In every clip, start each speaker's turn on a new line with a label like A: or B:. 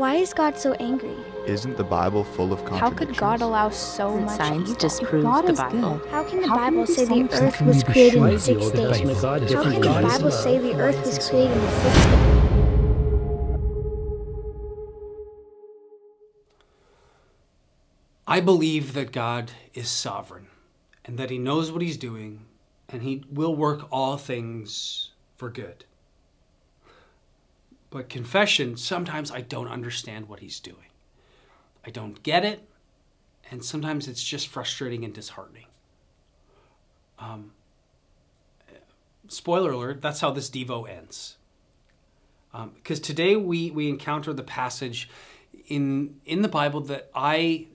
A: Why is God so angry?
B: Isn't the Bible full of
C: conflict?
B: How
C: could God allow so
D: Doesn't
C: much
D: science
C: evil?
D: disprove
E: God
D: the Bible?
E: good.
A: How can the
E: How
A: Bible
E: it be
A: say the earth was created in six days? How can the? Bible say the earth was
F: Why is it
A: created in six days?
G: I believe that God is sovereign and that He knows what He's doing and He will work all things for good. But confession, sometimes I don't understand what He's doing. I don't get it, and sometimes it's just frustrating and disheartening. Um, spoiler alert, that's how this Devo ends. Because today we, we encounter the passage in, in the Bible that I,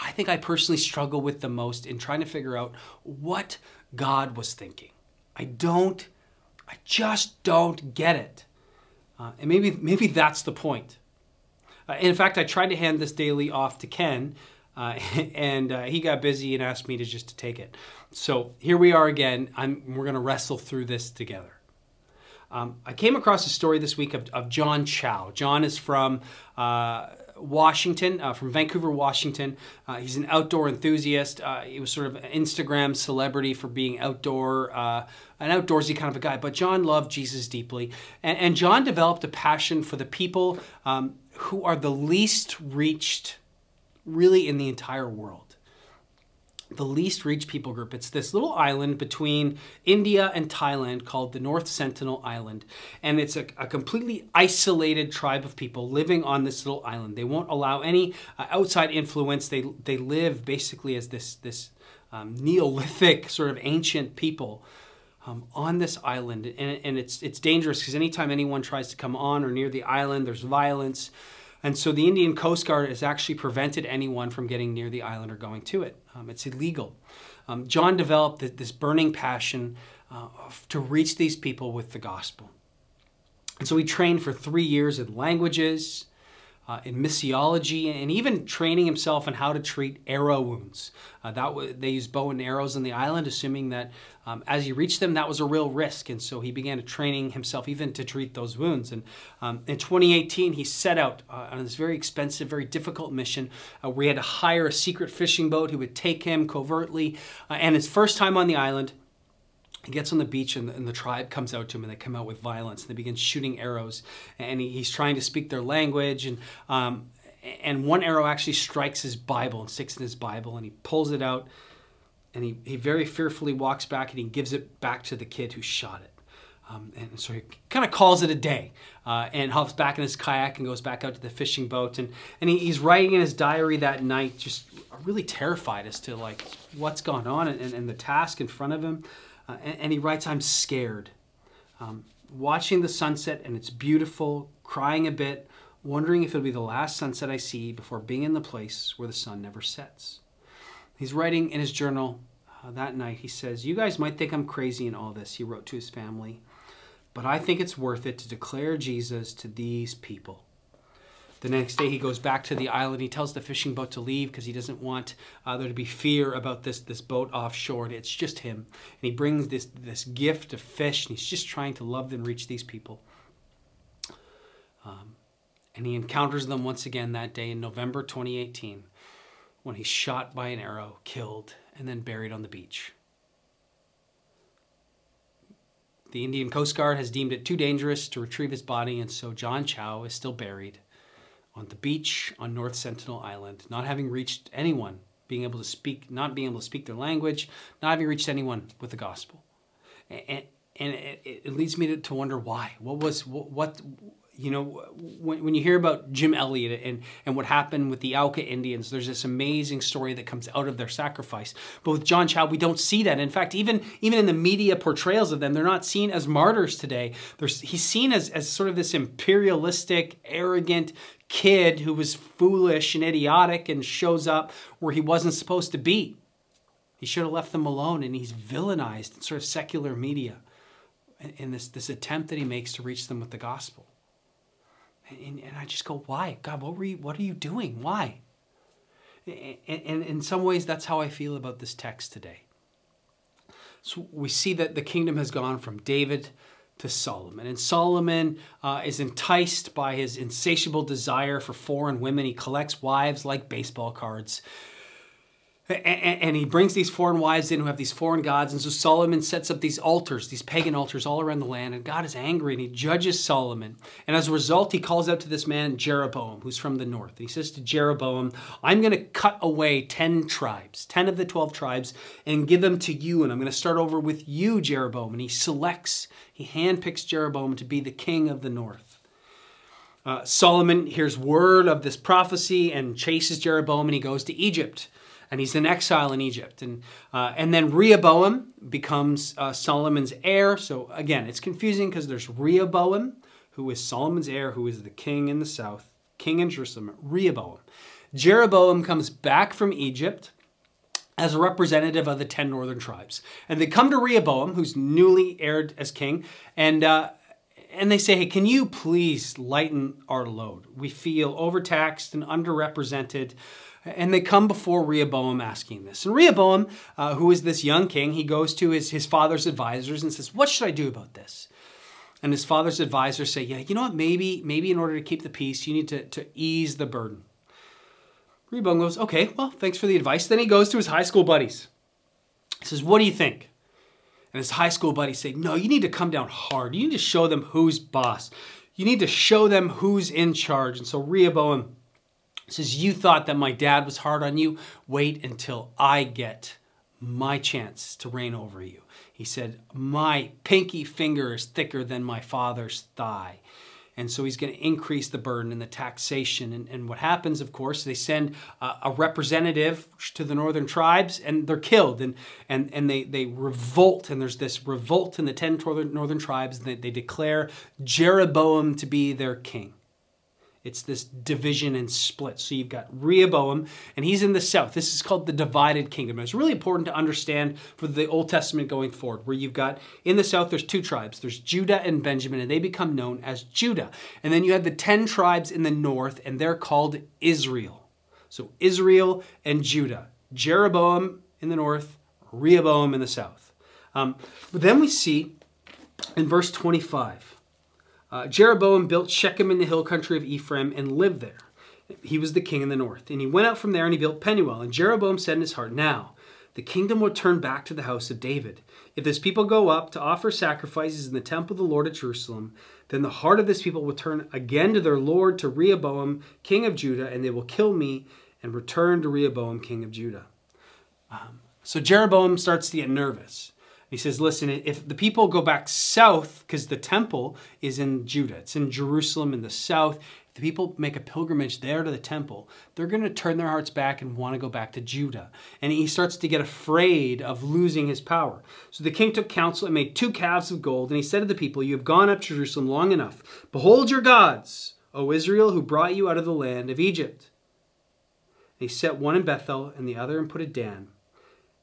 G: I think I personally struggle with the most in trying to figure out what God was thinking. I don't, I just don't get it. Uh, and maybe, maybe that's the point. Uh, in fact, I tried to hand this daily off to Ken, uh, and uh, he got busy and asked me to just to take it. So here we are again. I'm, we're going to wrestle through this together. Um, I came across a story this week of, of John Chau. John is from uh, Washington, uh, from Vancouver, Washington. Uh, he's an outdoor enthusiast. Uh, he was sort of an Instagram celebrity for being outdoor, uh, an outdoorsy kind of a guy. But John loved Jesus deeply, and, and John developed a passion for the people um, who are the least reached, really, in the entire world the least reached people group. It's this little island between India and Thailand called the North Sentinel Island. And it's a, a completely isolated tribe of people living on this little island. They won't allow any uh, outside influence. They, they live basically as this, this um, Neolithic sort of ancient people. Um, on this island, and, and it's it's dangerous because anytime anyone tries to come on or near the island, there's violence, and so the Indian Coast Guard has actually prevented anyone from getting near the island or going to it. Um, it's illegal. Um, John developed th- this burning passion uh, to reach these people with the gospel. And so he trained for three years in languages, uh, in missiology, and even training himself on how to treat arrow wounds. Uh, that w- they used bow and arrows on the island, assuming that um, as he reached them, that was a real risk. And so he began training himself even to treat those wounds. And um, in 2018, he set out uh, on this very expensive, very difficult mission uh, where he had to hire a secret fishing boat who would take him covertly. Uh, and his first time on the island, he gets on the beach and the, and the tribe comes out to him and they come out with violence and they begin shooting arrows. And he, he's trying to speak their language and um, and one arrow actually strikes his bible and sticks in his bible and he pulls it out and he, he very fearfully walks back and he gives it back to the kid who shot it. Um, and so he kind of calls it a day uh, and hops back in his kayak and goes back out to the fishing boat. And, and he, he's writing in his diary that night just really terrified as to like what's gone on and, and the task in front of him uh, and, and he writes, I'm scared. Um, watching the sunset, and it's beautiful, crying a bit, wondering if it'll be the last sunset I see before being in the place where the sun never sets. He's writing in his journal uh, that night. He says, You guys might think I'm crazy in all this, he wrote to his family, but I think it's worth it to declare Jesus to these people. The next day, he goes back to the island. He tells the fishing boat to leave because he doesn't want uh, there to be fear about this, this boat offshore. It's just him. And he brings this, this gift of fish, and he's just trying to love and reach these people. Um, and he encounters them once again that day in November 2018 when he's shot by an arrow, killed, and then buried on the beach. The Indian Coast Guard has deemed it too dangerous to retrieve his body, and so John Chau is still buried on the beach on North Sentinel Island, not having reached anyone, being able to speak, not being able to speak their language, not having reached anyone with the gospel. And, and it, it leads me to, to wonder why. What was, what, what you know, when, when you hear about Jim Elliot and, and what happened with the Auca Indians, there's this amazing story that comes out of their sacrifice. But with John Chau, we don't see that. In fact, even, even in the media portrayals of them, they're not seen as martyrs today. There's, he's seen as, as sort of this imperialistic, arrogant kid who was foolish and idiotic and shows up where he wasn't supposed to be. He should have left them alone, and he's villainized in sort of secular media in this, this attempt that he makes to reach them with the gospel. And, and I just go, why? God, what were you, what are you doing? Why? And, and in some ways, that's how I feel about this text today. So we see that the kingdom has gone from David to Solomon. And Solomon uh, is enticed by his insatiable desire for foreign women. He collects wives like baseball cards. And he brings these foreign wives in who have these foreign gods. And so Solomon sets up these altars, these pagan altars all around the land. And God is angry and he judges Solomon. And as a result, he calls out to this man, Jeroboam, who's from the north. And he says to Jeroboam, I'm going to cut away 10 tribes, 10 of the 12 tribes, and give them to you. And I'm going to start over with you, Jeroboam. And he selects, he handpicks Jeroboam to be the king of the north. Uh, Solomon hears word of this prophecy and chases Jeroboam and he goes to Egypt and he's in exile in Egypt. And, uh, and then Rehoboam becomes uh, Solomon's heir. So again, it's confusing because there's Rehoboam, who is Solomon's heir, who is the king in the south, king in Jerusalem, Rehoboam. Jeroboam comes back from Egypt as a representative of the 10 northern tribes. And they come to Rehoboam, who's newly heired as king, and uh, and they say, hey, can you please lighten our load? We feel overtaxed and underrepresented. And they come before Rehoboam asking this. And Rehoboam, uh, who is this young king, he goes to his, his father's advisors and says, What should I do about this? And his father's advisors say, Yeah, you know what? Maybe, maybe in order to keep the peace, you need to, to ease the burden. Rehoboam goes, Okay, well, thanks for the advice. Then he goes to his high school buddies. He says, What do you think? And his high school buddies say, No, you need to come down hard. You need to show them who's boss. You need to show them who's in charge. And so Rehoboam says, You thought that my dad was hard on you. Wait until I get my chance to reign over you. He said, My pinky finger is thicker than my father's thigh. And so he's going to increase the burden and the taxation. And, and what happens, of course, they send a, a representative to the northern tribes and they're killed. And, and, and they, they revolt. And there's this revolt in the 10 northern, northern tribes. And they, they declare Jeroboam to be their king. It's this division and split. So you've got Rehoboam, and he's in the south. This is called the divided kingdom. It's really important to understand for the Old Testament going forward, where you've got in the south, there's two tribes. There's Judah and Benjamin, and they become known as Judah. And then you have the 10 tribes in the north, and they're called Israel. So Israel and Judah. Jeroboam in the north, Rehoboam in the south. Um, but then we see in verse 25 uh, Jeroboam built Shechem in the hill country of Ephraim and lived there. He was the king in the north. And he went out from there and he built Penuel. And Jeroboam said in his heart, Now the kingdom will turn back to the house of David. If this people go up to offer sacrifices in the temple of the Lord at Jerusalem, then the heart of this people will turn again to their Lord, to Rehoboam, king of Judah, and they will kill me and return to Rehoboam, king of Judah. Um, so Jeroboam starts to get nervous. He says, listen, if the people go back south, because the temple is in Judah, it's in Jerusalem in the south, if the people make a pilgrimage there to the temple, they're going to turn their hearts back and want to go back to Judah. And he starts to get afraid of losing his power. So the king took counsel and made two calves of gold, and he said to the people, You have gone up to Jerusalem long enough. Behold your gods, O Israel, who brought you out of the land of Egypt. And he set one in Bethel and the other in Put Dan.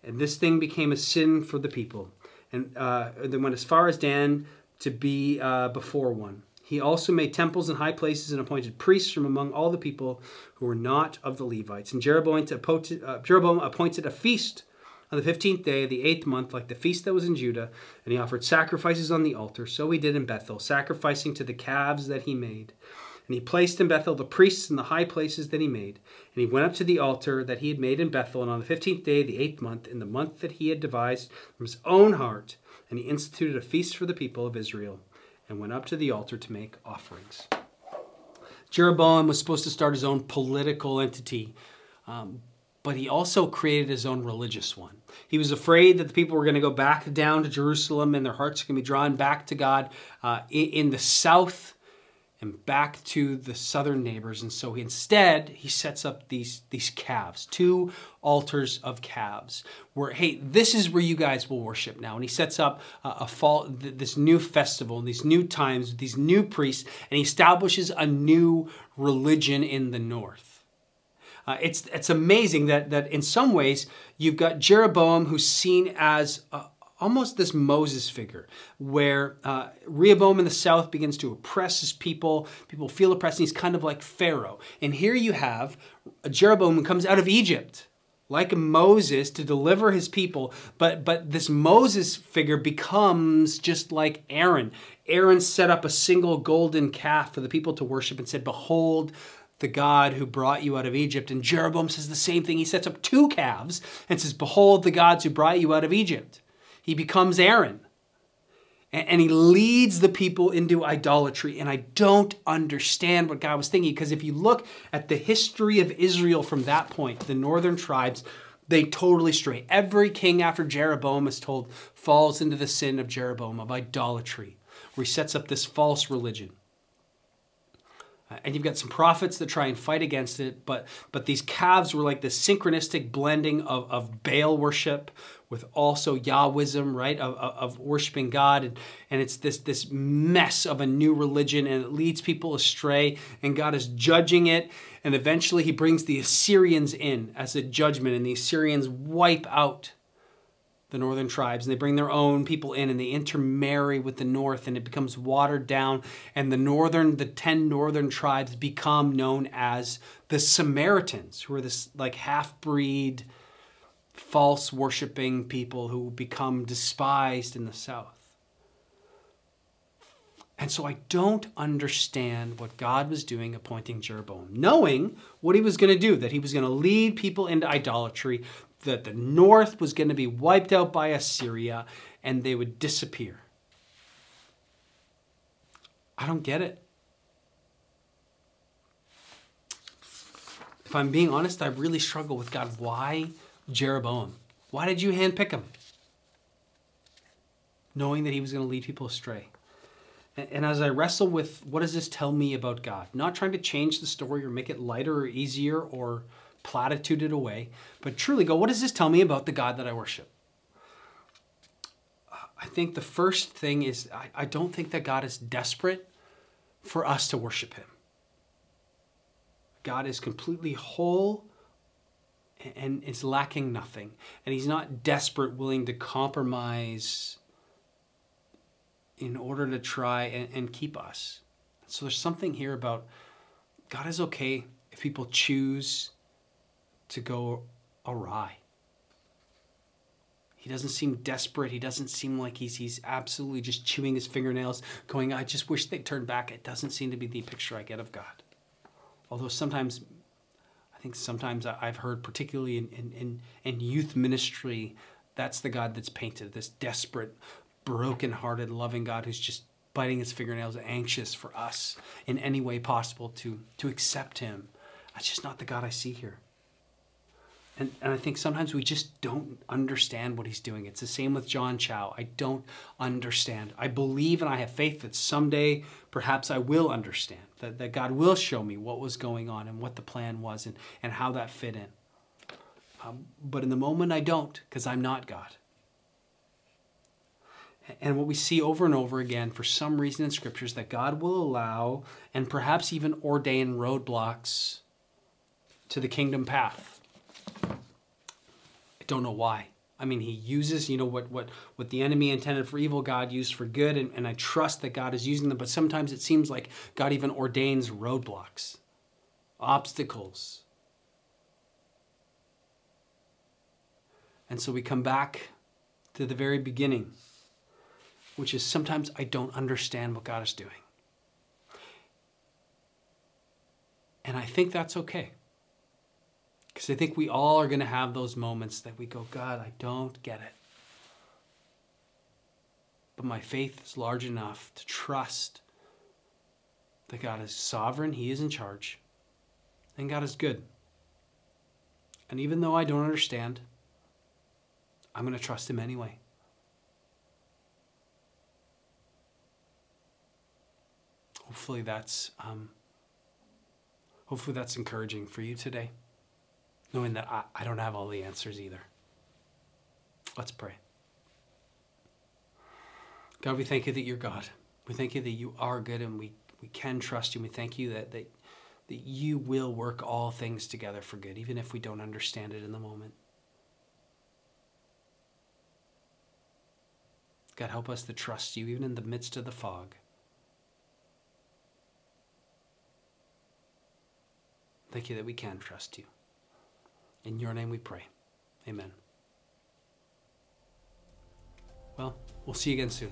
G: And this thing became a sin for the people and uh, went as far as Dan to be uh, before one. He also made temples in high places and appointed priests from among all the people who were not of the Levites. And Jeroboam appointed, uh, appointed a feast on the fifteenth day of the eighth month, like the feast that was in Judah, and he offered sacrifices on the altar. So he did in Bethel, sacrificing to the calves that he made. And he placed in Bethel the priests in the high places that he made. And he went up to the altar that he had made in Bethel, and on the fifteenth day of the eighth month, in the month that he had devised from his own heart, and he instituted a feast for the people of Israel, and went up to the altar to make offerings. Jeroboam was supposed to start his own political entity, um, but he also created his own religious one. He was afraid that the people were going to go back down to Jerusalem and their hearts are going to be drawn back to God. Uh, in, in the south, and back to the southern neighbors. And so instead, he sets up these, these calves, two altars of calves, where, hey, this is where you guys will worship now. And he sets up a, a fall, this new festival, and these new times, these new priests, and he establishes a new religion in the north. Uh, it's, it's amazing that, that in some ways you've got Jeroboam who's seen as a, almost this Moses figure, where uh, Rehoboam in the south begins to oppress his people. People feel oppressed, and he's kind of like Pharaoh. And here you have Jeroboam who comes out of Egypt, like Moses to deliver his people, but but this Moses figure becomes just like Aaron. Aaron set up a single golden calf for the people to worship and said, "Behold, the God who brought you out of Egypt." And Jeroboam says the same thing. He sets up two calves and says, "Behold, the gods who brought you out of Egypt." He becomes Aaron and he leads the people into idolatry. And I don't understand what God was thinking because if you look at the history of Israel from that point, the northern tribes, they totally stray. Every king after Jeroboam is told falls into the sin of Jeroboam, of idolatry, where he sets up this false religion. Uh, and you've got some prophets that try and fight against it, but but these calves were like this synchronistic blending of, of Baal worship with also Yahwism, right, of, of, of worshiping God, and, and it's this this mess of a new religion, and it leads people astray, and God is judging it, and eventually He brings the Assyrians in as a judgment, and the Assyrians wipe out the northern tribes and they bring their own people in and they intermarry with the north and it becomes watered down and the northern the 10 northern tribes become known as the samaritans who are this like half-breed false worshiping people who become despised in the south. And so I don't understand what God was doing appointing Jeroboam, knowing what he was going to do, that he was going to lead people into idolatry, that the north was going to be wiped out by Assyria and they would disappear. I don't get it. If I'm being honest, I really struggle with God. Why Jeroboam? Why did you handpick him? Knowing that he was going to lead people astray. And as I wrestle with what does this tell me about God? Not trying to change the story or make it lighter or easier or platitude it away, but truly go, what does this tell me about the God that I worship? I think the first thing is I, I don't think that God is desperate for us to worship Him. God is completely whole and is lacking nothing. And He's not desperate, willing to compromise in order to try and, and keep us. So there's something here about God is okay if people choose to go awry. He doesn't seem desperate. He doesn't seem like he's he's absolutely just chewing his fingernails, going, I just wish they'd turn back. It doesn't seem to be the picture I get of God. Although sometimes I think sometimes I've heard, particularly in, in, in, in youth ministry, that's the God that's painted, this desperate, broken-hearted, loving God who's just biting his fingernails, anxious for us in any way possible to, to accept him. That's just not the God I see here. And, and I think sometimes we just don't understand what he's doing. It's the same with John Chau. I don't understand. I believe and I have faith that someday perhaps I will understand, that, that God will show me what was going on and what the plan was and, and how that fit in. Um, but in the moment, I don't because I'm not God. And what we see over and over again for some reason in scriptures that God will allow and perhaps even ordain roadblocks to the kingdom path don't know why. I mean, he uses, you know, what what what the enemy intended for evil, God used for good, and, and I trust that God is using them. But sometimes it seems like God even ordains roadblocks, obstacles. And so we come back to the very beginning, which is sometimes I don't understand what God is doing. And I think that's okay. Because I think we all are going to have those moments that we go, God, I don't get it. But my faith is large enough to trust that God is sovereign, He is in charge, and God is good. And even though I don't understand, I'm going to trust Him anyway. Hopefully that's um, hopefully that's encouraging for you today knowing that I, I don't have all the answers either. Let's pray. God, we thank you that you're God. We thank you that you are good and we, we can trust you. We thank you that, that, that you will work all things together for good, even if we don't understand it in the moment. God, help us to trust you even in the midst of the fog. Thank you that we can trust you. In your name we pray. Amen. Well, we'll see you again soon.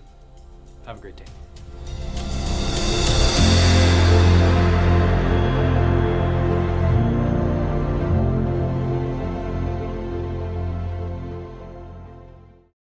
G: Have a great day.